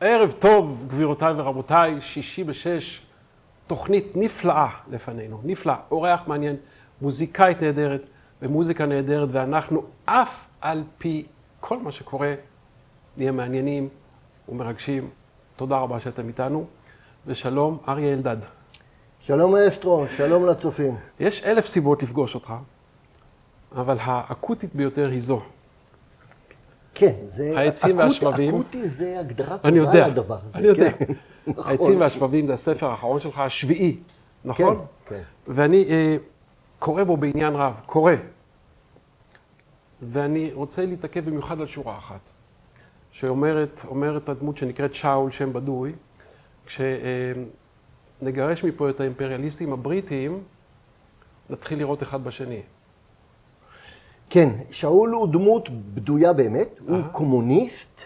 ערב טוב, גבירותיי ורבותיי, שישי בשש, תוכנית נפלאה לפנינו, נפלאה, אורח מעניין, מוזיקאית נהדרת ומוזיקה נהדרת, ואנחנו אף על פי כל מה שקורה, נהיה מעניינים ומרגשים. תודה רבה שאתם איתנו, ושלום, אריה אלדד. שלום מאסטרו, שלום לצופים. יש אלף סיבות לפגוש אותך, אבל האקוטית ביותר היא זו. כן, זה... העצים והשבבים. אקוטי זה הגדרה אני טובה יודע, לדבר הזה. אני יודע. כן, נכון. העצים והשבבים זה הספר האחרון שלך, השביעי, נכון? כן, כן. ואני אה, קורא בו בעניין רב, קורא. ואני רוצה להתעכב במיוחד על שורה אחת, שאומרת אומרת הדמות שנקראת שאול, שם בדוי, כשנגרש מפה את האימפריאליסטים הבריטים, נתחיל לראות אחד בשני. כן, שאול הוא דמות בדויה באמת, הוא אהה. קומוניסט,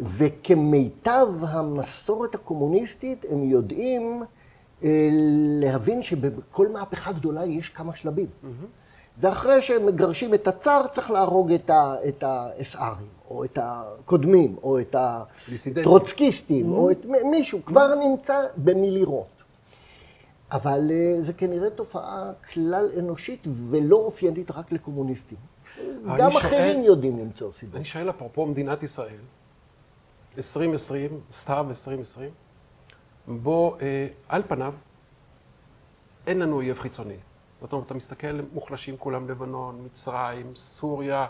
וכמיטב המסורת הקומוניסטית הם יודעים אה, להבין שבכל מהפכה גדולה יש כמה שלבים. ואחרי שהם מגרשים את הצאר, צריך להרוג את ה- את האסארים, או את הקודמים, או את. הטרוצקיסטים, או את מישהו, כבר נמצא במי לירות. אבל אה, זה כנראה תופעה כלל אנושית ולא אופיינית רק לקומוניסטים. גם שואל- אחרים יודעים למצוא סיבות. אני שואל אפרופו מדינת ישראל, 2020, סתיו 2020, בו אה, על פניו אין לנו אויב חיצוני. זאת אומרת, אתה מסתכל, מוחלשים כולם, לבנון, מצרים, סוריה,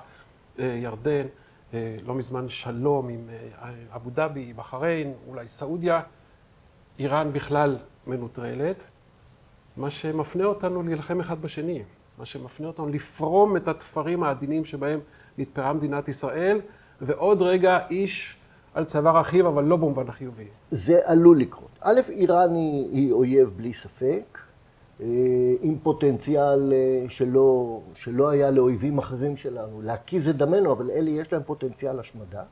אה, ירדן, אה, לא מזמן שלום עם אה, אבו דאבי, בחריין, אולי סעודיה, איראן בכלל מנוטרלת, מה שמפנה אותנו להילחם אחד בשני, מה שמפנה אותנו לפרום את התפרים העדינים שבהם נתפרה מדינת ישראל, ועוד רגע איש על צוואר אחיו, אבל לא במובן החיובי. זה עלול לקרות. א', איראן היא, היא אויב בלי ספק, אה, עם פוטנציאל אה, שלא, שלא היה לאויבים אחרים שלנו, להקיז את דמנו, אבל אלה יש להם פוטנציאל השמדה.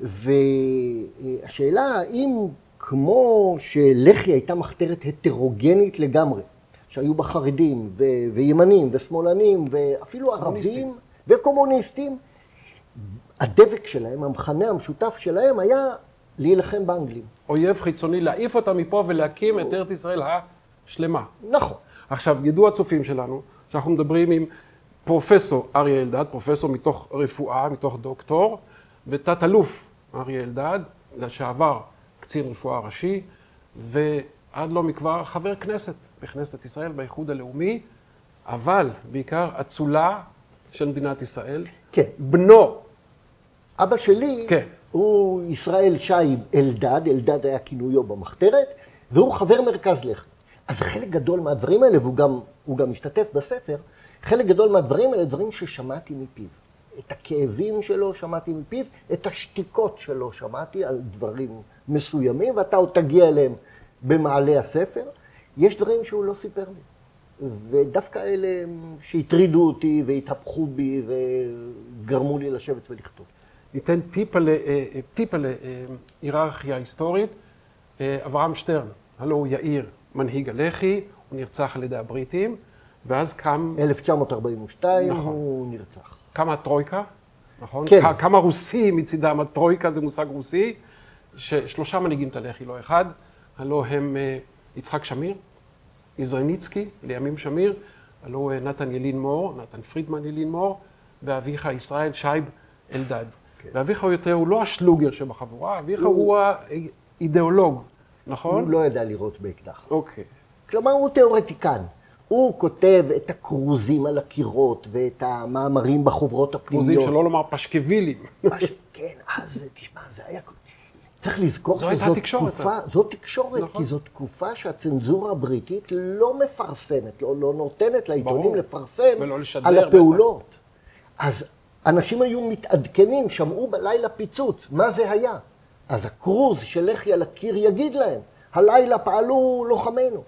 והשאלה האם כמו שלח"י הייתה מחתרת הטרוגנית לגמרי, שהיו בה חרדים וימנים ושמאלנים ואפילו. ערבים וקומוניסטים, הדבק שלהם, המכנה המשותף שלהם היה להילחם באנגלים. אויב חיצוני, להעיף אותם מפה ולהקים את ארץ ישראל השלמה. נכון. עכשיו, ידעו הצופים שלנו שאנחנו מדברים עם פרופסור אריה אלדד, פרופסור מתוך רפואה, מתוך דוקטור, ותת-אלוף אריה אלדד, לשעבר קצין רפואה ראשי, ועד לא מכבר חבר כנסת בכנסת ישראל, באיחוד הלאומי, אבל בעיקר אצולה של מדינת ישראל. כן. בנו, אבא שלי כן. הוא ישראל שי אלדד, אלדד היה כינויו במחתרת, והוא חבר מרכז לח"י. אז חלק גדול מהדברים האלה, והוא גם, גם משתתף בספר, חלק גדול מהדברים האלה, דברים ששמעתי מפיו. את הכאבים שלו שמעתי מפיו, את השתיקות שלו שמעתי על דברים מסוימים, ואתה עוד תגיע אליהם במעלה הספר. יש דברים שהוא לא סיפר לי. ודווקא אלה שהטרידו אותי והתהפכו בי וגרמו לי לשבת ולכתוב. ניתן טיפ על, אה, אה, טיפ על אה, היררכיה היסטורית. אברהם שטרן, הלו הוא יאיר, מנהיג הלח"י, הוא נרצח על ידי הבריטים, ואז קם, 1942 נכון. הוא נרצח. קמה הטרויקה, נכון? כן. כמה רוסים מצידם, הטרויקה זה מושג רוסי, ששלושה מנהיגים את הלח"י, לא אחד, הלו הם אה, יצחק שמיר, יזרניצקי, לימים שמיר, הלו אה, נתן ילין מור, נתן פרידמן ילין מור, ואביך ישראל שייב אלדד. כן. ואביך הוא יותר, הוא לא השלוגר שבחבורה, אביך הוא האידיאולוג, נכון? הוא לא ידע לירות באקדח. אוקיי. כלומר, הוא תיאורטיקן. הוא כותב את הכרוזים על הקירות ואת המאמרים בחוברות כרוזים הפנימיות. שלא לומר פשקווילים. כן, אז תשמע, זה היה... צריך לזכור שזאת תקשורת. תקופה, זו תקשורת, נכון. כי זו תקופה שהצנזורה הבריטית לא מפרסמת, לא, לא נותנת לעיתונים ברור. לפרסם על בטח. הפעולות. אז אנשים היו מתעדכנים, שמעו בלילה פיצוץ, מה זה היה? אז הכרוז של לח"י על הקיר יגיד להם, הלילה פעלו לוחמינו.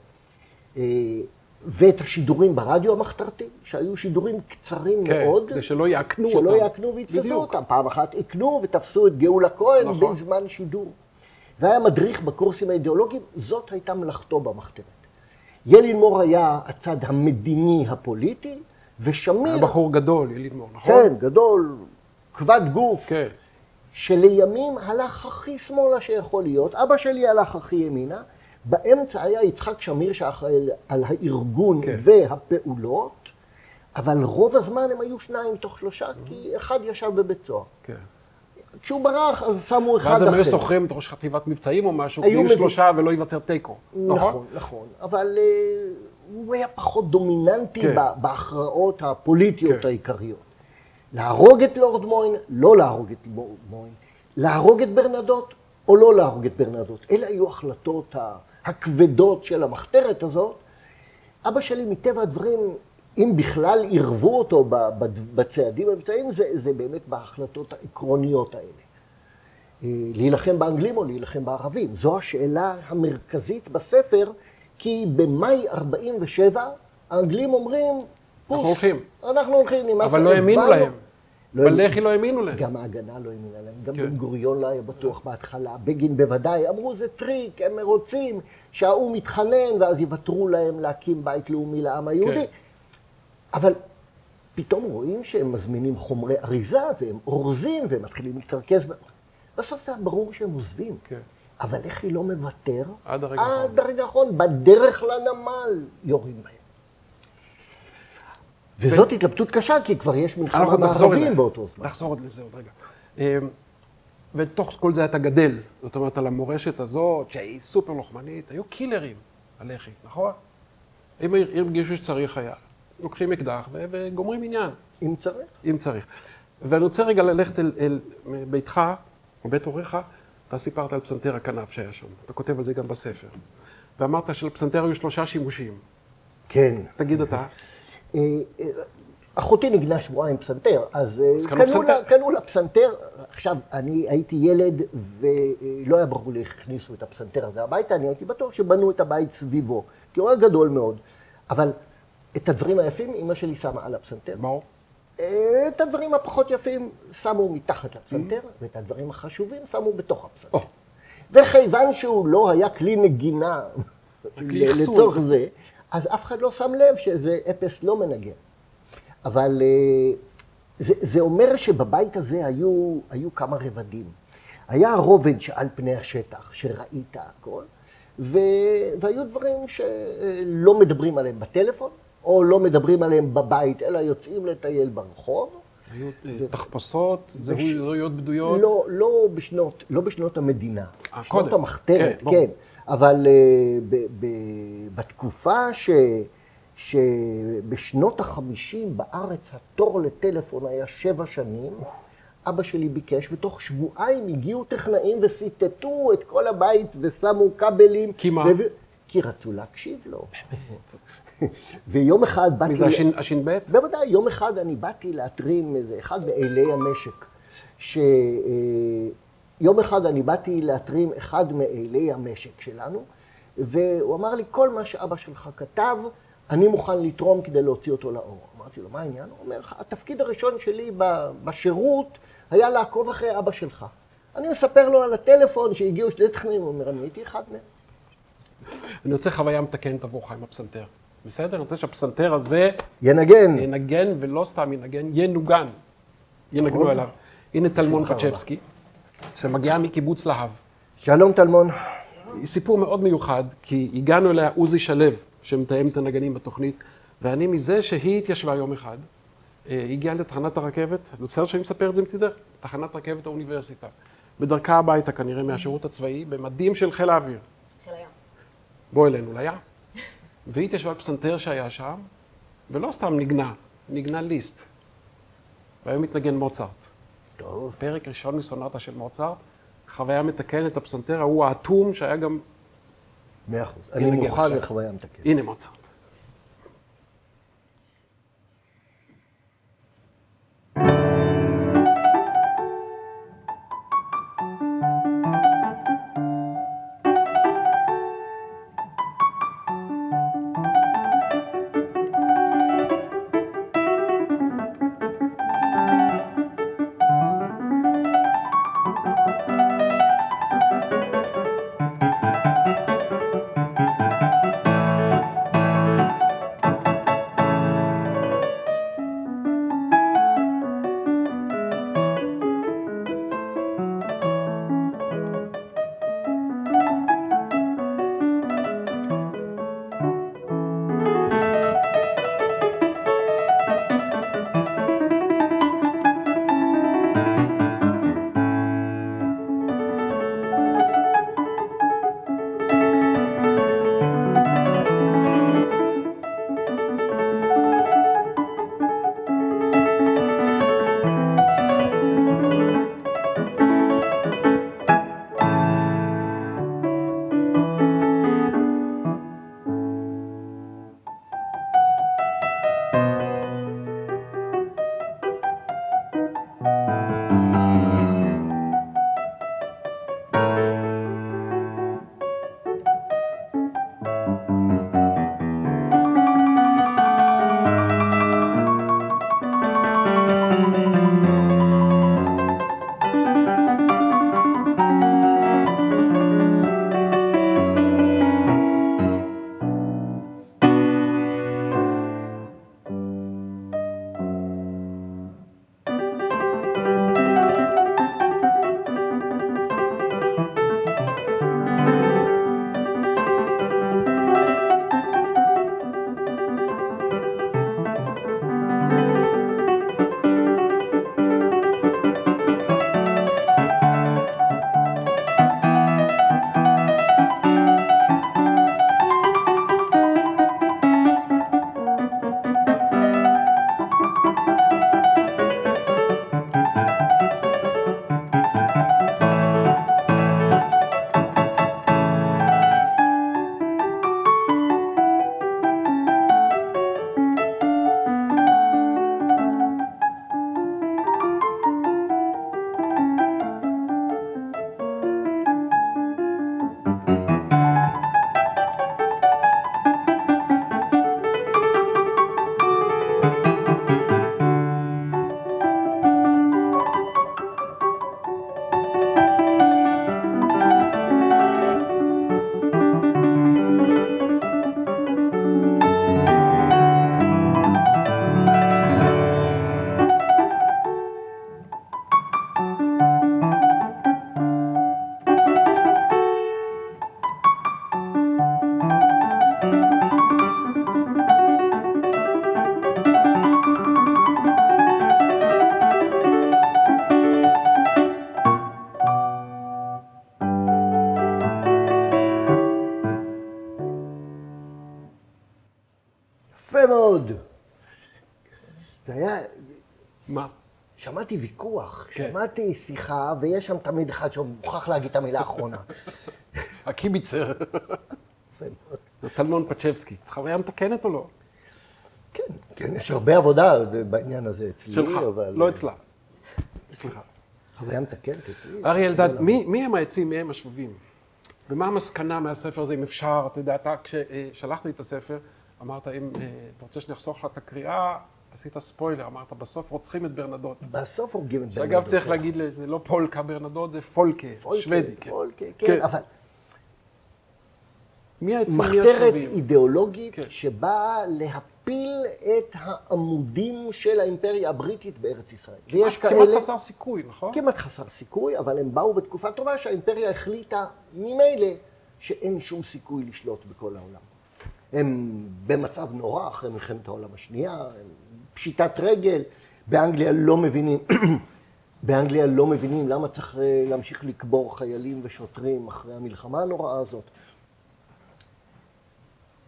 ואת השידורים ברדיו המחתרתי, שהיו שידורים קצרים כן, מאוד. כדי שלא יעקנו אותם. שלא יעקנו ויתפסו בדיוק. אותם. פעם אחת עיקנו ותפסו את גאולה כהן נכון. בזמן שידור. והיה מדריך בקורסים האידיאולוגיים, זאת הייתה מלאכתו במחתרת. ילין מור היה הצד המדיני הפוליטי, ושמיר, היה בחור גדול, ילין מור, נכון? כן, גדול, כבד גוף, כן. שלימים הלך הכי שמאלה שיכול להיות, אבא שלי הלך הכי ימינה, באמצע היה יצחק שמיר שאחראי על הארגון כן. והפעולות, אבל רוב הזמן הם היו שניים מתוך שלושה, כי אחד ישב בבית סוהר. כן. כשהוא ברח, אז שמו אחד ואז אחר. הם היו שוכרים את ראש חטיבת מבצעים או משהו, היו כי יהיו מביא- שלושה ולא ייווצר תיקו. נכון? נכון, נכון. אבל אה, הוא היה פחות דומיננטי כן. בהכרעות הפוליטיות כן. העיקריות. להרוג את לורד מוין, לא להרוג את מוין. להרוג את ברנדוט, או לא להרוג את ברנדוט. אלה היו ההחלטות ה- הכבדות של המחתרת הזאת. אבא שלי, מטבע הדברים, אם בכלל עירבו אותו בצעדים המבצעיים, זה, זה באמת בהחלטות העקרוניות האלה. אה, להילחם באנגלים או להילחם בערבים? זו השאלה המרכזית בספר, כי במאי 47' האנגלים אומרים, "פוס, אנחנו הולכים." אנחנו הולכים, נמאס אבל לא האמינו הבנו." להם. לא בלח"י לא האמינו להם. גם ההגנה לא האמינה להם, גם כן. בן גוריון לא היה בטוח בהתחלה, בגין בוודאי, אמרו זה טריק, הם רוצים שהאו"ם יתחנן ואז יוותרו להם להקים בית לאומי לעם היהודי. כן. אבל פתאום רואים שהם מזמינים חומרי אריזה והם אורזים והם מתחילים להתרכז. בסוף זה היה ברור שהם עוזבים. כן. אבל איך היא לא מוותר? עד הרגע האחרון. עד הרגע האחרון, בדרך לנמל יורים בהם. וזאת התלבטות קשה, כי כבר יש מלחמה בערבים. באותו זמן. נחזור עוד לזה עוד רגע. אמ, ותוך כל זה אתה גדל. זאת אומרת, על המורשת הזאת, שהיא סופר לוחמנית, היו קילרים, הלח"י, נכון? אם הרגישו שצריך היה, לוקחים אקדח ו- וגומרים עניין, אם צריך. אם צריך. ואני רוצה רגע ללכת אל, אל ביתך, או בית הוריך, אתה סיפרת על פסנתר הכנף שהיה שם. אתה כותב על זה גם בספר. ואמרת שלפסנתר היו שלושה שימושים. כן. תגיד אתה. אה, אה, אחותי נגנה שבועיים פסנתר, אז אה, קנו לה- פסנתר. עכשיו, אני הייתי ילד ולא היה ברור לי איך הכניסו את הפסנתר הזה הביתה, אני הייתי בטוח שבנו את הבית סביבו, כי הוא היה גדול מאוד. אבל את הדברים היפים אמא שלי שמה על הפסנתר. ברור. אה, את הדברים הפחות יפים שמו מתחת לפסנתר, ואת הדברים החשובים שמו בתוך הפסנתר. או. וכיוון שהוא לא היה כלי נגינה. לצורך זה, אז אף אחד לא שם לב שזה אפס לא מנגן. אבל אה, זה, זה אומר שבבית הזה היו, היו כמה רבדים. היה הרובד שעל פני השטח, שראית הכל, ו, והיו דברים שלא מדברים עליהם בטלפון, או לא מדברים עליהם בבית, אלא יוצאים לטייל ברחוב. היו אה, תחפושות, בש- זהויות בדויות. לא, לא, בשנות, לא בשנות המדינה, אה, בשנות קודם. המחתרת, כן. כן. אבל ב, ב, בתקופה ש, שבשנות החמישים בארץ התור לטלפון היה שבע שנים, אבא שלי ביקש, ותוך שבועיים הגיעו טכנאים וסיטטו את כל הבית ושמו כבלים. כי מה? והב- כי רצו להקשיב לו. ויום אחד באתי... מי זה, ל- השין- הש"ב? בוודאי, יום אחד אני באתי להתרים איזה אחד מאלי המשק. שיום אחד אני באתי להתרים אחד מאלי המשק שלנו, והוא אמר לי, כל מה שאבא שלך כתב, אני מוכן לתרום כדי להוציא אותו לאור. אמרתי לו, מה העניין? הוא אומר, התפקיד הראשון שלי בשירות היה לעקוב אחרי אבא שלך. אני מספר לו על הטלפון שהגיעו שני טכנאים, הוא אומר, אני הייתי אחד מהם. אני רוצה חוויה מתקנת עבורך עם הפסנתר. בסדר? אני רוצה שהפסנתר הזה ינגן. ינגן, ולא סתם ינגן, ינוגן. ינגנו. עליו. הנה טלמון פצ'בסקי, שמגיעה מקיבוץ להב. שלום טלמון. היא סיפור מאוד מיוחד, כי הגענו אליה עוזי שלו, שמתאם את הנגנים בתוכנית, ואני מזה שהיא התיישבה יום אחד, אה, הגיעה לתחנת הרכבת, זה בסדר שאני מספר את זה מצידך? תחנת רכבת האוניברסיטה. בדרכה הביתה כנראה מהשירות הצבאי, במדים של חיל האוויר. חיל הים. בוא אלינו לים. והיא התיישבה על פסנתר שהיה שם, ולא סתם ניגנה, ניגנה ליסט. והיום מתנגן מוצרט. טוב. פרק ראשון מסונטה של מוצרט, חוויה מתקנת, הפסנתר ההוא האטום שהיה גם... מאה אחוז. אני מוכן. לחוויה מתקנת. הנה מוצרט. שמעתי ויכוח, כן. שמעתי שיחה, ויש שם תמיד אחד שמוכרח להגיד את המילה האחרונה. הקיביצר. טלמון פצ'בסקי. חוויה מתקנת או לא? כן, כן, יש הרבה עבודה בעניין הזה אצלי, שלך, אבל... לא אצלה. אצלך. חוויה מתקנת אצלי. אריה אלדד, מי, מי הם העצים, מי הם השבבים? ומה המסקנה מהספר הזה, אם אפשר? אתה יודע, אתה כששלחת לי את הספר, אמרת, אם אה, אתה רוצה שאני אחסוך לך את הקריאה, עשית ספוילר, אמרת, בסוף רוצחים את ברנדות. בסוף הורגים את שאגב, ברנדוט, צריך כן. להגיד, זה לא פולקה ברנדות, זה פולקה, שוודי. כן. פולקה, כן, כן. אבל מי העצים, מי מחתרת? אידיאולוגית. שבאה להפיל את העמודים של האימפריה הבריטית בארץ ישראל. ויש כמעט כאלה... חסר סיכוי, נכון? כמעט חסר סיכוי, אבל הם באו בתקופה טובה שהאימפריה החליטה ממילא שאין שום סיכוי לשלוט בכל העולם. הם במצב נורא אחרי מלחמת העולם השנייה, הם פשיטת רגל, באנגליה לא מבינים, באנגליה לא מבינים למה צריך אה, להמשיך לקבור חיילים ושוטרים אחרי המלחמה הנוראה הזאת.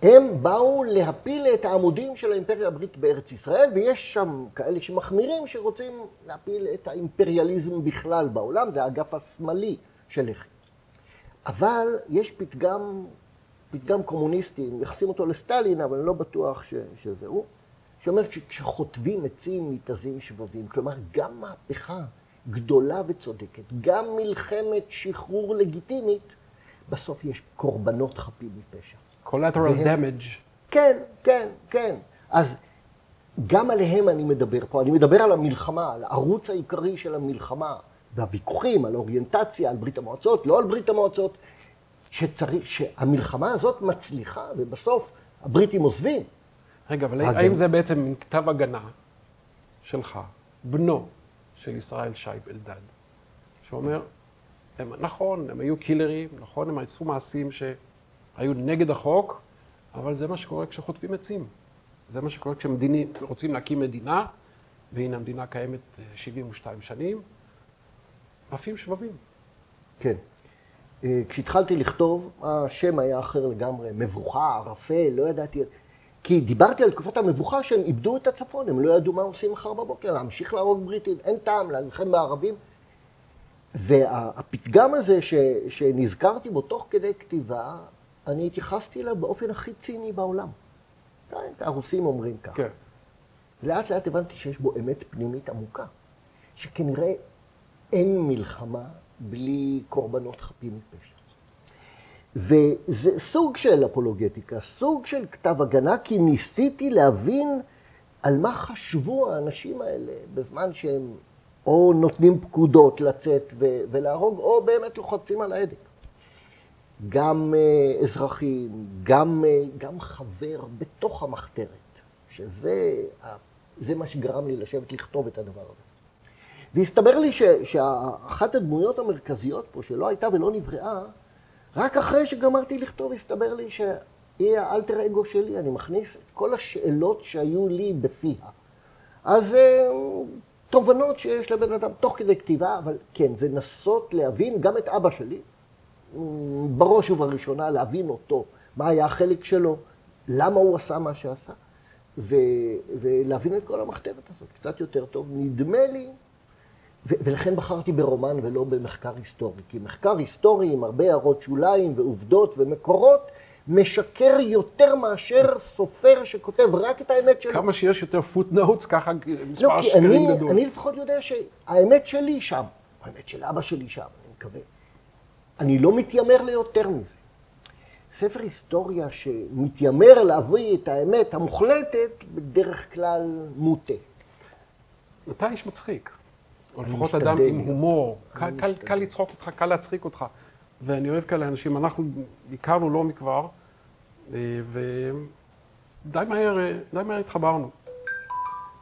הם באו להפיל את העמודים של האימפריה הבריטית בארץ ישראל, ויש שם כאלה שמחמירים שרוצים להפיל את האימפריאליזם בכלל בעולם, זה האגף השמאלי של לח"י. אבל יש פתגם, פתגם קומוניסטי, מייחסים אותו לסטלין, אבל אני לא בטוח ש, שזה הוא, שאומר שכשחוטבים עצים מתזים שבבים, כלומר גם מהפכה גדולה וצודקת, גם מלחמת שחרור לגיטימית, בסוף יש קורבנות חפים מפשע. collateral damage. כן, כן, כן. אז גם עליהם אני מדבר פה. אני מדבר על המלחמה, על הערוץ העיקרי של המלחמה, והוויכוחים על אוריינטציה, על ברית המועצות, לא על ברית המועצות, שצריך, שהמלחמה הזאת מצליחה, ובסוף הבריטים עוזבים. רגע, אבל הגנה. האם זה בעצם מין כתב הגנה שלך, בנו של ישראל שייב אלדד, שאומר, הם, נכון, הם היו קילרים, נכון, הם עשו מעשים שהיו נגד החוק, אבל זה מה שקורה כשחוטפים עצים. זה מה שקורה כשמדינים רוצים להקים מדינה, והנה המדינה קיימת אה, 72 שנים, עפים שבבים. כן. אה, כשהתחלתי לכתוב, השם היה אחר לגמרי, מבוכה, ערפל, לא ידעתי... כי דיברתי על תקופת המבוכה שהם איבדו את הצפון, הם לא ידעו מה עושים מחר בבוקר, להמשיך להרוג בריטים, אין טעם, להילחם בערבים. והפתגם הזה ש, שנזכרתי בו תוך כדי כתיבה, אני התייחסתי אליו באופן הכי ציני בעולם. כן, הרוסים אומרים ככה. כן. לאט לאט הבנתי שיש בו אמת פנימית עמוקה, שכנראה אין מלחמה בלי קורבנות חפים מפשע. וזה סוג של אפולוגטיקה, סוג של כתב הגנה, כי ניסיתי להבין על מה חשבו האנשים האלה בזמן שהם או נותנים פקודות לצאת ולהרוג, או באמת לוחצים על ההדק. גם אה, אזרחים, גם, אה, גם חבר בתוך המחתרת, שזה זה מה שגרם לי לשבת לכתוב את הדבר הזה. והסתבר לי שאחת הדמויות המרכזיות פה, שלא הייתה ולא נבראה, רק אחרי שגמרתי לכתוב, הסתבר לי שהיא האלטר אגו שלי, אני מכניס את כל השאלות שהיו לי בפיה. אז אה, תובנות שיש לבן אדם תוך כדי כתיבה, אבל כן, זה לנסות להבין גם את אבא שלי, בראש ובראשונה להבין אותו, מה היה החלק שלו, למה הוא עשה מה שעשה, ו- ולהבין את כל המחתרת הזאת קצת יותר טוב. נדמה לי, ולכן בחרתי ברומן ולא במחקר היסטורי, כי מחקר היסטורי עם הרבה הערות שוליים ועובדות ומקורות, משקר יותר מאשר סופר שכותב רק את האמת שלו. כמה שיש יותר footnotes, ככה מספר לא, השקרים אני, גדול. אני לפחות יודע שהאמת שלי שם, האמת של אבא שלי שם, אני מקווה. אני לא מתיימר ליותר מזה. ספר היסטוריה שמתיימר להביא את האמת המוחלטת, בדרך כלל מוטה. אתה איש מצחיק. או לפחות אדם עם. הומור. קל, קל. קל לצחוק אותך, קל להצחיק אותך. ואני אוהב כאלה אנשים. אנחנו הכרנו לא מכבר, אה, ודי מהר, אה, די מהר התחברנו.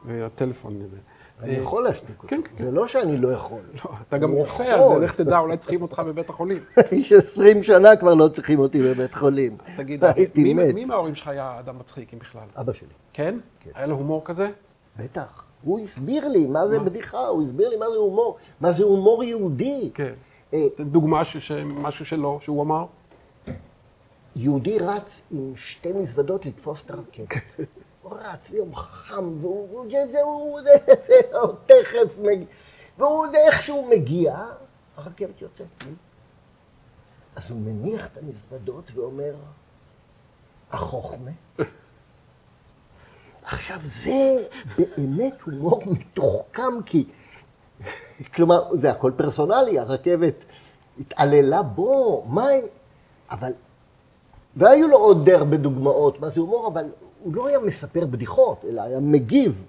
והטלפון הזה. אני אה, יכול להשתיק אותו. כן, כן, זה לא שאני לא יכול. לא, אתה גם רופא. אז לך תדע, אולי צריכים אותך בבית החולים. איש עשרים שנה כבר לא צריכים אותי בבית חולים. תגיד. מי מההורים שלך היה אדם מצחיק, אם בכלל? אבא שלי. כן? כן. היה לו הומור כזה? בטח. הוא הסביר לי מה זה? בדיחה, הוא הסביר לי מה זה הומור, מה זה הומור יהודי. כן. אה, דוגמה, משהו שלו, שהוא אמר? יהודי רץ עם שתי מזוודות לתפוס את הרכבת. הוא רץ ויום חם, והוא תכף מגיע, והוא איכשהו מגיע, הרכבת יוצאת. אז הוא מניח את המזוודות ואומר, החוכמה. עכשיו, זה באמת הומור מתוחכם, כי... כלומר, זה הכל פרסונלי, הרכבת התעללה בו, מה... אבל... והיו לו עוד די הרבה דוגמאות מה זה הומור, אבל הוא לא היה מספר בדיחות, אלא היה מגיב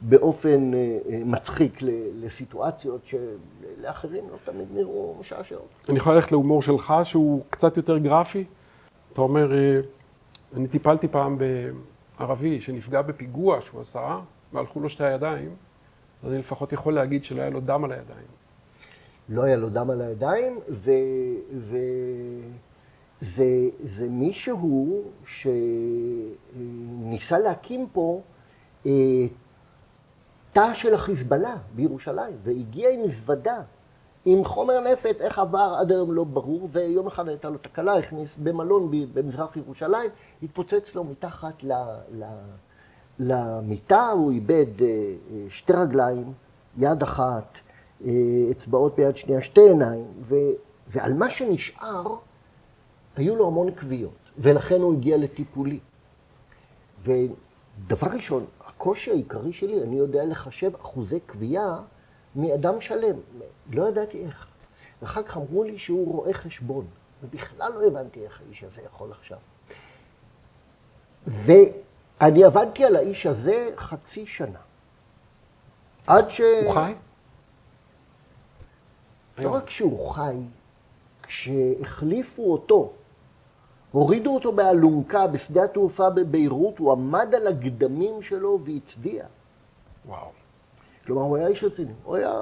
באופן אה, אה, מצחיק לסיטואציות שלאחרים לא תמיד נראו משעשעות. אני יכול ללכת להומור שלך, שהוא קצת יותר גרפי? אתה אומר, אה, אני טיפלתי פעם בערבי שנפגע בפיגוע שהוא עשה, והלכו לו שתי הידיים, אז אני לפחות יכול להגיד שלא היה לו דם על הידיים. לא היה לו דם על הידיים, ו... ו... זה, זה מישהו שניסה להקים פה אה, תא של החיזבאללה בירושלים, והגיע עם מזוודה, עם חומר נפץ, איך עבר עד היום לא ברור, ויום אחד הייתה לו תקלה, הכניס במלון במזרח ירושלים, התפוצץ לו מתחת ל, ל, למיטה, הוא איבד אה, שתי רגליים, יד אחת, אה, אצבעות ביד שנייה, שתי עיניים, ו, ועל מה שנשאר, היו לו המון כוויות, ולכן הוא הגיע לטיפולי. ודבר ראשון, הקושי העיקרי שלי, אני יודע לחשב אחוזי כוויה מאדם שלם. לא ידעתי איך. ואחר כך אמרו לי שהוא רואה חשבון, ובכלל לא הבנתי איך האיש הזה יכול עכשיו. ואני עבדתי על האיש הזה חצי שנה. עד ש... הוא חי? לא רק שהוא חי, כשהחליפו אותו הורידו אותו באלונקה בשדה התעופה בביירות, הוא עמד על הגדמים שלו והצדיע. וואו. כלומר, הוא היה איש רציני. הוא היה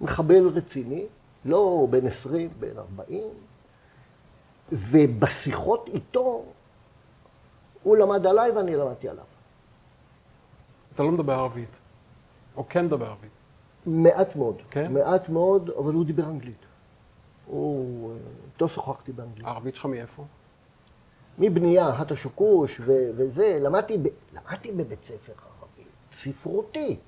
מחבל רציני, לא בן 20, בן 40, ובשיחות איתו, הוא למד עליי ואני למדתי עליו. אתה לא מדבר ערבית, או כן מדבר ערבית? מעט מאוד. כן? מעט מאוד, אבל הוא דיבר אנגלית. הוא... איתו שוחחתי באנגלית. הערבית שלך מאיפה? מבנייה, הטה שוקוש וזה, למדתי, ב, למדתי בבית ספר ערבי, ספרותית.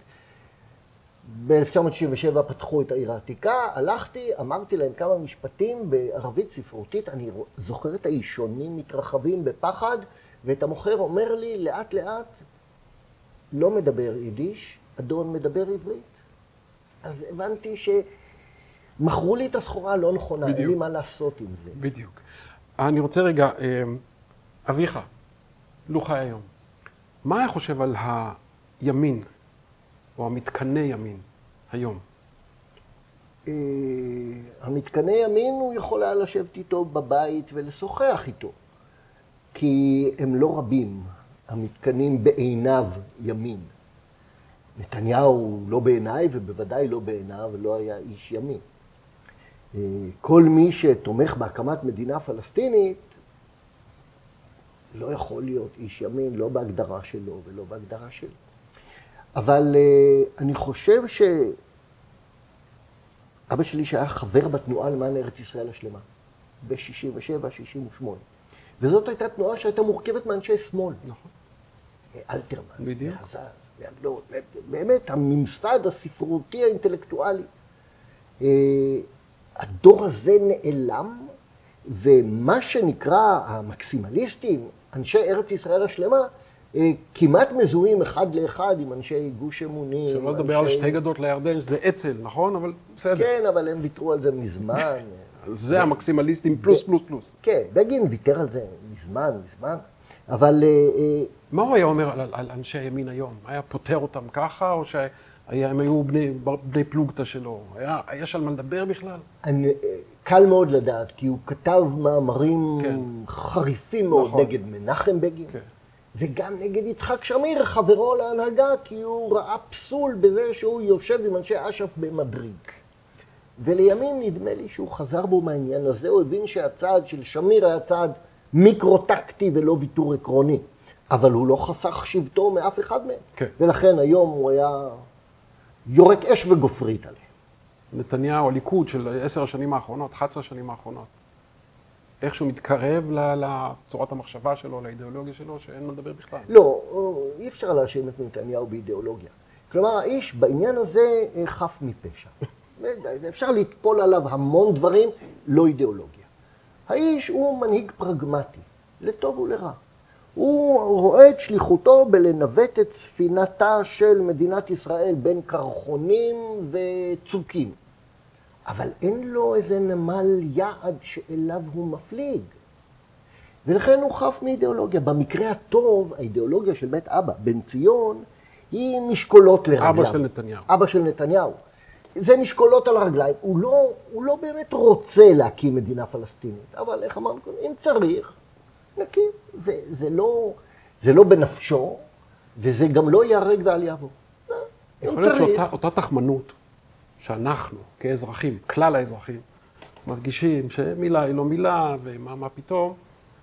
ב-1967 פתחו את העיר העתיקה, הלכתי, אמרתי להם כמה משפטים בערבית ספרותית, אני זוכר את האישונים מתרחבים בפחד, ואת המוכר אומר לי, לאט לאט, לא מדבר יידיש, אדון מדבר עברית. אז הבנתי שמכרו לי את הסחורה הלא נכונה, בדיוק. אין לי מה לעשות עם זה. בדיוק. אני רוצה רגע, אה, אביך, לו חי היום, מה היה חושב על הימין, או המתקני ימין, היום? אה, המתקני ימין, הוא יכול היה לשבת איתו בבית ולשוחח איתו. כי הם לא רבים, המתקנים בעיניו ימין. נתניהו לא בעיניי, ובוודאי לא בעיניו, לא היה איש ימין. אה, כל מי שתומך בהקמת מדינה פלסטינית, לא יכול להיות איש ימין, לא בהגדרה שלו ולא בהגדרה שלי. אבל uh, אני חושב ש... אבא שלי שהיה חבר בתנועה למען ארץ ישראל השלמה, ב-67, 68. וזאת הייתה תנועה שהייתה מורכבת מאנשי שמאל. נכון. אלתרמן, בדיוק. והזז, באמת, הממסד הספרותי האינטלקטואלי. אה, הדור הזה נעלם, ומה שנקרא המקסימליסטים, אנשי ארץ ישראל השלמה, אה, כמעט מזוהים אחד לאחד עם אנשי גוש אמונים. שלא לדבר. על שתי גדות לירדן, שזה אצ"ל, נכון? אבל בסדר. כן, אבל הם ויתרו על זה מזמן. זה המקסימליסטים פלוס פלוס פלוס. כן, בגין ויתר על זה מזמן, מזמן. אבל... אה, אה, מה הוא היה אומר על, אנשי הימין היום? היה פותר אותם ככה, או שהם היו בני, פלוגתא שלו? היה, יש על מה לדבר בכלל? קל מאוד לדעת, כי הוא כתב מאמרים כן. חריפים מאוד נכון. נגד מנחם בגין, כן. וגם נגד יצחק שמיר, חברו להנהגה, כי הוא ראה פסול בזה שהוא יושב עם אנשי אש"ף במדריג. ולימים נדמה לי שהוא חזר בו מהעניין הזה, הוא הבין שהצעד של שמיר היה צעד מיקרו-טקטי ולא ויתור עקרוני. אבל הוא לא חסך שבטו מאף אחד מהם. כן. ולכן היום הוא היה יורק אש וגופרית עליהם. נתניהו, הליכוד של עשר השנים האחרונות, 11 השנים האחרונות. איכשהו מתקרב לצורת המחשבה שלו, לאידיאולוגיה שלו, שאין מה לדבר בכלל. לא, אי אפשר להאשים את נתניהו באידיאולוגיה. כלומר, האיש בעניין הזה אה, חף מפשע. אפשר לטפול עליו המון דברים, לא אידיאולוגיה. האיש הוא מנהיג פרגמטי, לטוב ולרע. הוא רואה את שליחותו בלנווט את ספינתה של מדינת ישראל בין קרחונים וצוקים. אבל אין לו איזה נמל יעד שאליו הוא מפליג. ולכן הוא חף מאידיאולוגיה. במקרה הטוב, האידיאולוגיה של בית אבא, בן ציון, היא משקולות לרגליו. אבא של נתניהו. אבא של נתניהו. זה משקולות על הרגליים. הוא לא, הוא לא באמת רוצה להקים מדינה פלסטינית, אבל איך אמרנו קודם, אם צריך, נקים. זה, זה, לא, זה לא בנפשו, וזה גם לא ייהרג ואל יעבור. יכול להיות. שאותה תחמנות שאנחנו, כאזרחים, כלל האזרחים, מרגישים שמילה היא לא מילה, ומה מה פתאום,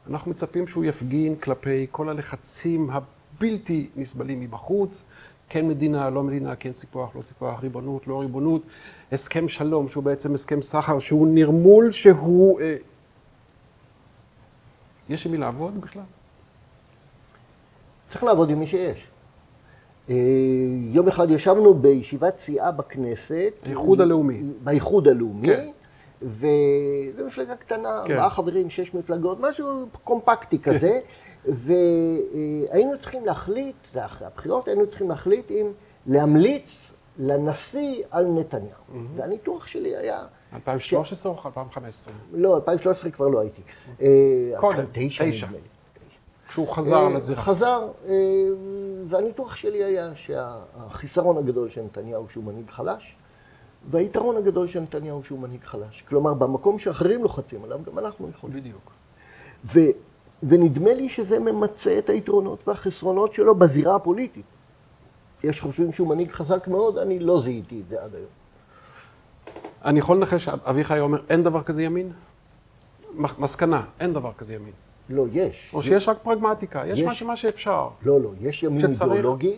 אנחנו מצפים שהוא יפגין כלפי כל הלחצים הבלתי נסבלים מבחוץ, כן מדינה, לא מדינה, כן סיפוח, לא סיפוח, ריבונות, לא ריבונות, הסכם שלום, שהוא בעצם הסכם סחר, שהוא נרמול, שהוא... אה, יש עם מי לעבוד בכלל? צריך לעבוד עם מי שיש. אה, יום אחד ישבנו בישיבת סיעה בכנסת. האיחוד הלאומי. באיחוד הלאומי. כן. וזו מפלגה קטנה, כן. ארבעה חברים, שש מפלגות, משהו קומפקטי כזה. והיינו צריכים להחליט, זה אחרי הבחירות, היינו צריכים להחליט אם להמליץ לנשיא על נתניהו. והניתוח שלי היה... 2013 או 2015? לא, 2013 כבר לא הייתי. אה, קודם, 2009 תשע. כשהוא חזר אה, לזירה. חזר, אה, והניתוח שלי היה שהחיסרון הגדול של נתניהו שהוא מנהיג חלש, והיתרון הגדול של נתניהו שהוא מנהיג חלש. כלומר, במקום שאחרים לוחצים עליו, גם אנחנו יכולים. בדיוק. ו, ונדמה לי שזה ממצה את היתרונות והחסרונות שלו בזירה הפוליטית. יש חושבים שהוא מנהיג חזק מאוד, אני לא זיהיתי את זה עד היום. אני יכול לנחש שאביחי אומר, אין דבר כזה ימין? מסקנה, אין דבר כזה ימין. לא, יש. או שיש רק פרגמטיקה, יש יש. מה שאפשר. לא, לא, יש ימין שצריך. אידיאולוגי.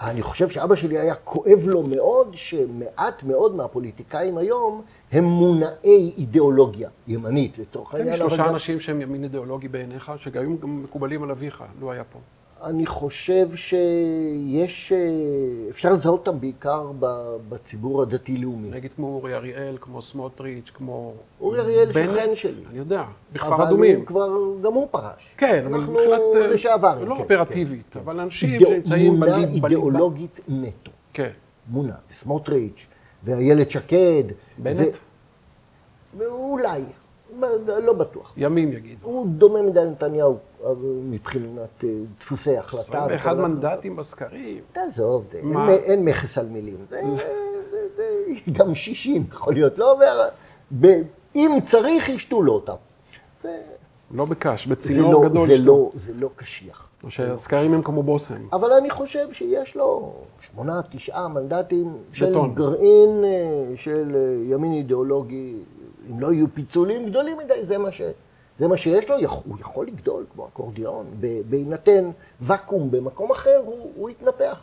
אני חושב שאבא שלי היה כואב לו מאוד שמעט מאוד מהפוליטיקאים היום הם מונעי אידיאולוגיה ימנית, לצורך תן לי העניין. שלושה אנשים שהם ימין אידיאולוגי בעיניך, שגם מקובלים על אביך, לו היה פה. אני חושב שיש, אה, אפשר לזהות אותם בעיקר בציבור הדתי-לאומי. נגיד כמו אורי אריאל, כמו סמוטריץ', כמו... אורי אריאל שכן שלי. אני יודע, בכפר אבל אדומים. הוא כבר, גם הוא פרש. כן, אבל אנחנו מבחינת... אה, לשעברים. לא כן, אופרטיבית, כן, אבל אנשים שנמצאים בליבה. אידיאולוגית נטו. כן. מונע, וסמוטריץ', ואיילת שקד. בנט? ואולי, לא בטוח. ימים יגידו. הוא דומה מדי לנתניהו מבחינת אה, דפוסי החלטה. 21 וכל ה- מנדטים בסקרים. תעזוב, אין מכס על מילים. גם 60 יכול להיות, לא? ב- אם צריך, ישתו לו אותם. לא בקש, בצינור לא- גדול שאתה- לא- זה לא קשיח. או שהסקרים הם כמו בושם. אבל אני חושב שיש לו שמונה, תשעה מנדטים של. גרעין אה, של אה, ימין אידיאולוגי. אם לא יהיו פיצולים גדולים מדי, זה מה, ש, זה מה שיש לו. הוא יכול לגדול כמו אקורדיאון. ב- בהינתן ואקום במקום אחר, הוא, הוא יתנפח.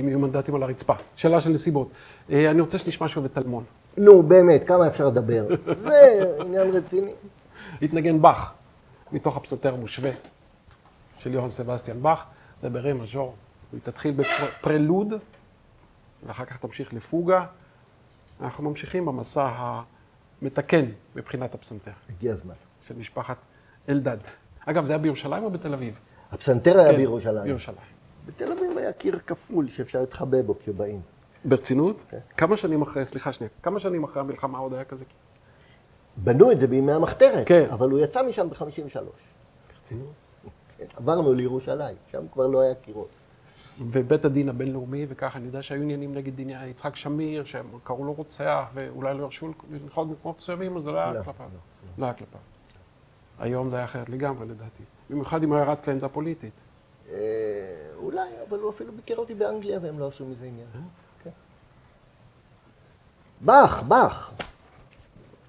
אם יהיו מנדטים על הרצפה. שאלה של נסיבות. אה, אני רוצה שנשמע שוב את טלמון. נו, באמת, כמה אפשר לדבר? זה עניין רציני. התנגן באך, מתוך הפסנתר המושווה של יוהאן סבסטיאן באך, זה ברי מז'ור. היא תתחיל בפרלוד, ואחר כך תמשיך לפוגה. אנחנו ממשיכים במסע המתקן מבחינת הפסנתר, הגיע הזמן. של משפחת אלדד. אגב, זה היה בירושלים או בתל אביב? הפסנתר היה כן, בירושלים. בירושלים. בתל אביב היה קיר כפול שאפשר להתחבא בו כשבאים. ברצינות? כן. כמה שנים אחרי, סליחה שנייה, כמה שנים אחרי המלחמה עוד היה כזה? בנו את זה בימי המחתרת, כן. אבל הוא יצא משם ב-53. ברצינות? עברנו לירושלים, שם כבר לא היה קירות. ובית הדין הבינלאומי, וככה, אני יודע שהיו עניינים נגד דיני יצחק שמיר, שהם קראו לו רוצח, ואולי לא הרשו לנחות במקומות מסוימים, אז זה לא היה לא, כלפיו. לא היה כלפיו. היום זה היה אחרת לגמרי, לדעתי. במיוחד אם הוא היה רץ לעמדה פוליטית. אה, אולי, אבל הוא אפילו ביקר אותי באנגליה והם לא עשו מזה עניין. כן. באך, באך.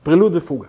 פרלוד ופוגה.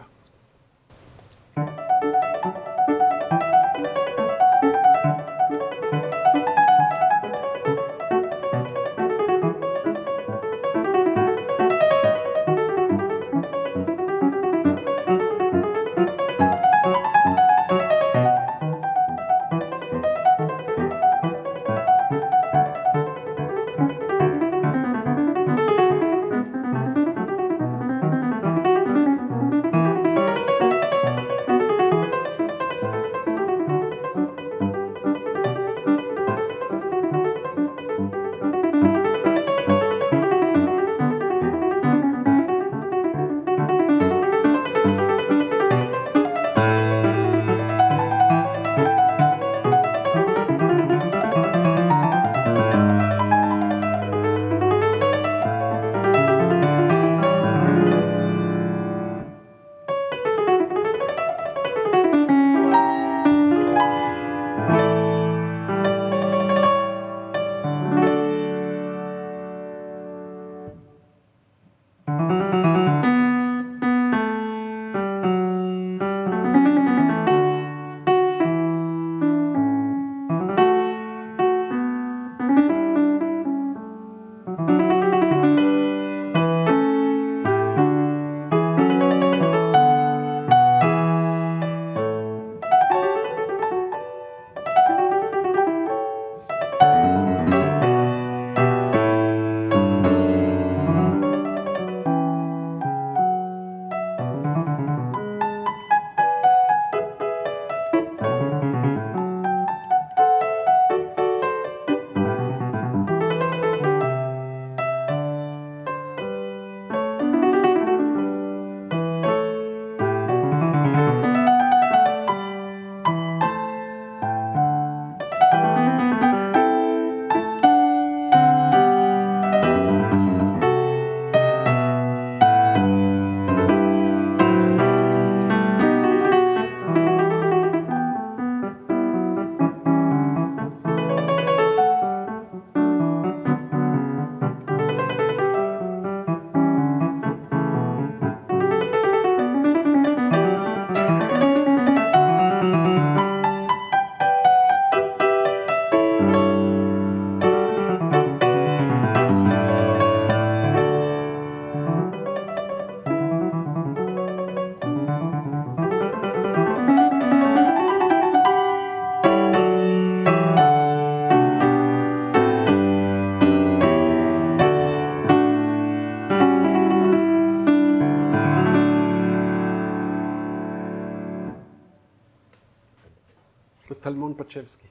פצ'בסקי.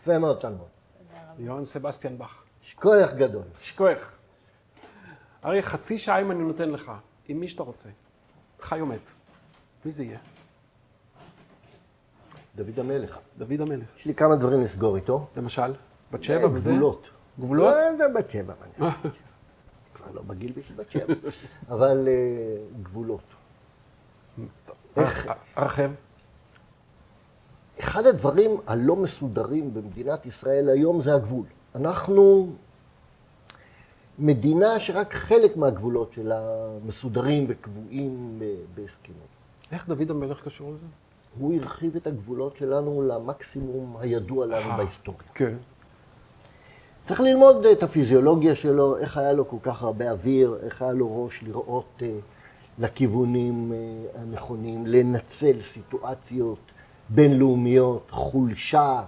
יפה מאוד, שלמון. יוהן סבסטיאן באך. יש כוח גדול. שכוח. אריה, חצי שעה אם אני נותן לך, עם מי שאתה רוצה. חי או מת. מי זה יהיה? דוד המלך. דוד המלך. יש לי כמה דברים לסגור איתו. למשל, בת שבע וזה? גבולות. גבולות? לא, בת שבע. אני- כבר לא בגיל בשביל בת שבע. אבל אה, גבולות. איך- הרחב? אחד הדברים הלא מסודרים במדינת ישראל היום זה הגבול. אנחנו מדינה שרק חלק מהגבולות שלה מסודרים וקבועים בהסכמים. איך דוד המלך קשור לזה? הוא הרחיב את הגבולות שלנו למקסימום הידוע לנו אה. בהיסטוריה. כן. צריך ללמוד את הפיזיולוגיה שלו, איך היה לו כל כך הרבה אוויר, איך היה לו ראש לראות אה, לכיוונים אה, הנכונים, לנצל סיטואציות בינלאומיות, חולשה,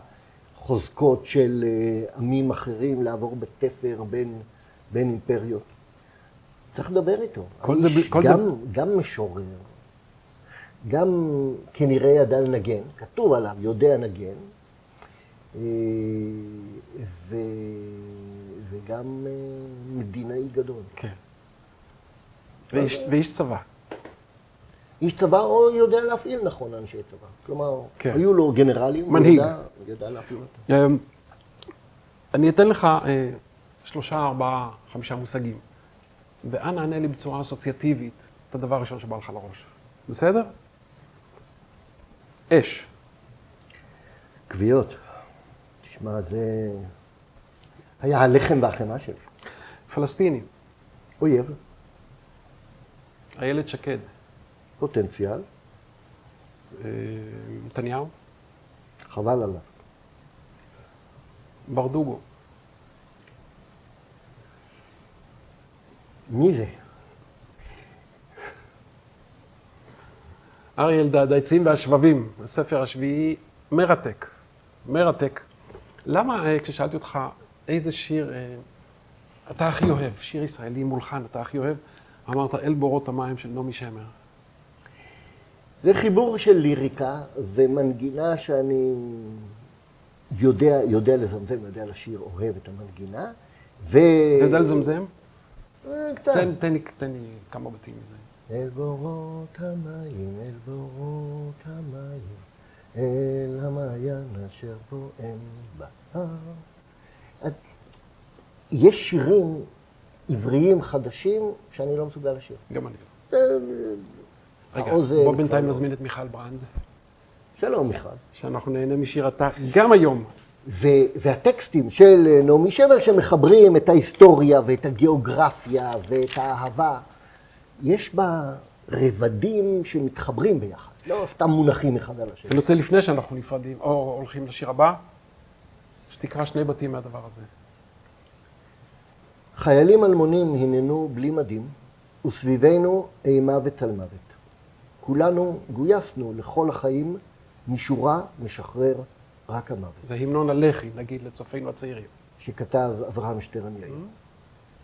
חוזקות של אה, עמים אחרים, לעבור בתפר בין, בין אימפריות. צריך לדבר איתו. כל זה כל זה- גם, גם משורר, גם כנראה ידע לנגן, כתוב עליו, יודע נגן, אה, ו... וגם אה, מדינאי גדול. כן. ואיש, ואיש צבא. איש צבא או יודע להפעיל נכון אנשי צבא. כלומר, כן. היו לו גנרלים, מנהיג. הוא ידע, ידע להפעיל אותם. אני אתן לך אה, שלושה, ארבעה, חמישה מושגים, ואנא ענה לי בצורה אסוציאטיבית את הדבר הראשון שבא לך לראש. בסדר? אש. כוויות. תשמע, זה היה הלחם והחמאה שלי. פלסטינים. אויב, איילת שקד. פוטנציאל, אה, נתניהו. חבל עליו. ברדוגו. מי זה? אריה אלדד, העצים והשבבים, הספר השביעי, מרתק. מרתק. למה אה, כששאלתי אותך איזה שיר אה, אתה הכי אוהב, שיר ישראלי מולחן אתה הכי אוהב, אמרת אל בורות המים של נעמי שמר. זה חיבור של ליריקה ומנגינה שאני יודע, יודע לזמזם, יודע לשיר, אוהב את המנגינה. ו... אתה יודע לזמזם? אה, קצת. תן, תן, לי, תן לי כמה בתים מזה. אל בורות המים, אל בורות המים, אל המעיין אשר פועם בהר. יש שירים עבריים חדשים שאני לא מסוגל לשיר. גם אני. אה, רגע, האוזן בוא כבר בינתיים לא. נזמין את מיכל ברנד, שלום מיכל. שאנחנו נהנה משירתה גם היום. ו- והטקסטים של אה, נעמי שמר שמחברים את ההיסטוריה ואת הגיאוגרפיה ואת האהבה, יש בה רבדים שמתחברים ביחד, לא סתם מונחים אחד על השני. אני רוצה לפני שאנחנו נפרדים, או הולכים לשיר הבא, שתקרא שני בתים מהדבר הזה. חיילים אלמונים הננו בלי מדים, וסביבנו אימה וצל מוות. כולנו גויסנו לכל החיים, משורה משחרר רק המוות. זה המנון הלח"י, נגיד, לצופינו הצעירים. שכתב אברהם שטרן יאיר.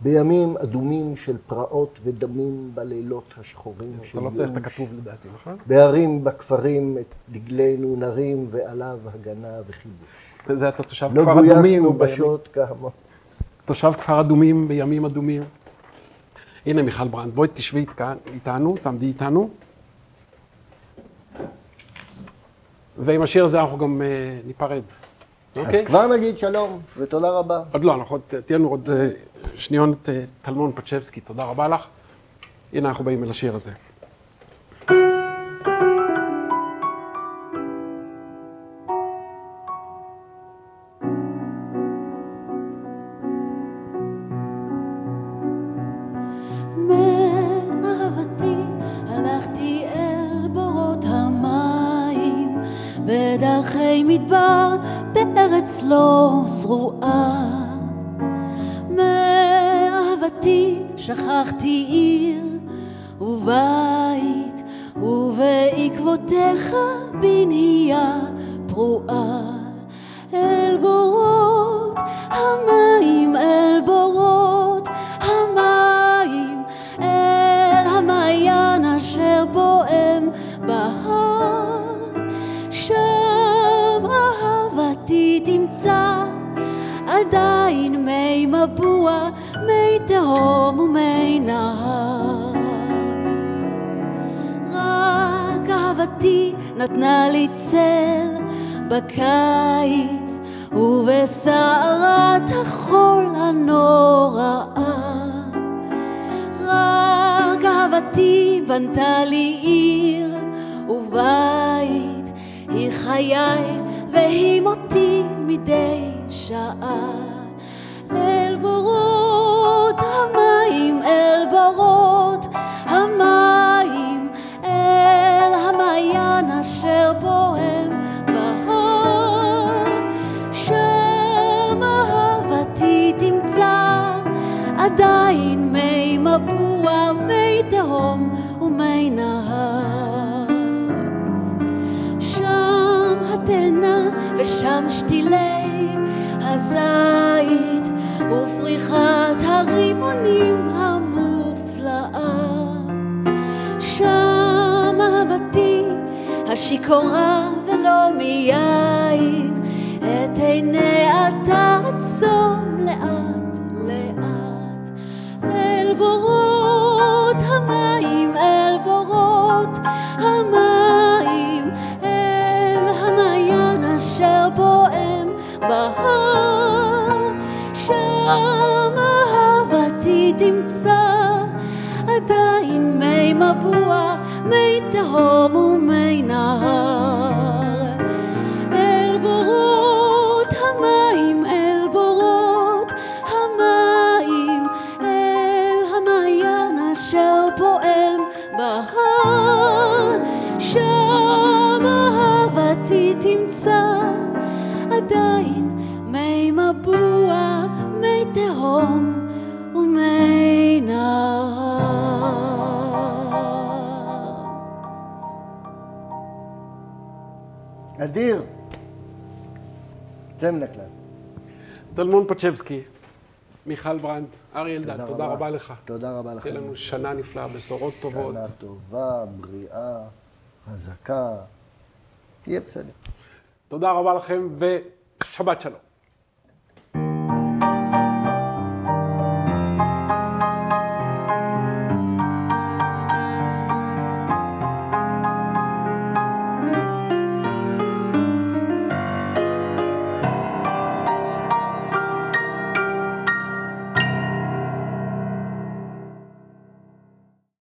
בימים אדומים של פרעות ודמים בלילות השחורים של אתה לא צריך את. הכתוב לדעתי, נכון? בהרים בכפרים את דגלנו נרים ועליו הגנה וחיבוש. זה אתה תושב לא כפר אדומים, גויסנו בימים- בשוט כהמון. תושב כפר אדומים בימים אדומים. הנה מיכל ברנד, בואי תשבי איתנו, תעמדי איתנו. ועם השיר הזה אנחנו גם אה, ניפרד. אז אוקיי? כבר נגיד שלום ותודה רבה. עוד לא, אנחנו עוד, תהיה לנו עוד אה, שניונת אה, טלמון פצ'בסקי, תודה רבה לך. הנה אנחנו באים אל השיר הזה. בדרכי מדבר בארץ לא זרועה. מאהבתי שכחתי עיר ובית ובעקבותיך בנהייה נתנה לי צל בקיץ ובסערת החול הנוראה. רק אהבתי בנתה לי עיר ובית, היא חיי והיא מותי מדי שעה. אל בורות המים, אל בורות המים, המעיין אשר בוהם בהר. שם אהבתי תמצא עדיין מי מבוע, מי תהום ומי נהר. שם התאנה ושם שתילי הזית ופריחת הרימונים השיכורה ולא מיין, את עיניה תעצום לאט לאט. אל בורות המים, אל בורות המים, אל המעיין אשר בוהם בהר. שם אהבתי תמצא עדיין מי מבוע, מי תהום ומי טלמון פצ'בסקי, מיכל ברנד, אריה אלדד, תודה רבה. רבה לך. תודה רבה לכם. תהיה לנו שנה נפלאה, בשורות טובות. שנה טובה, בריאה, חזקה. תהיה בסדר. תודה רבה לכם ושבת שלום.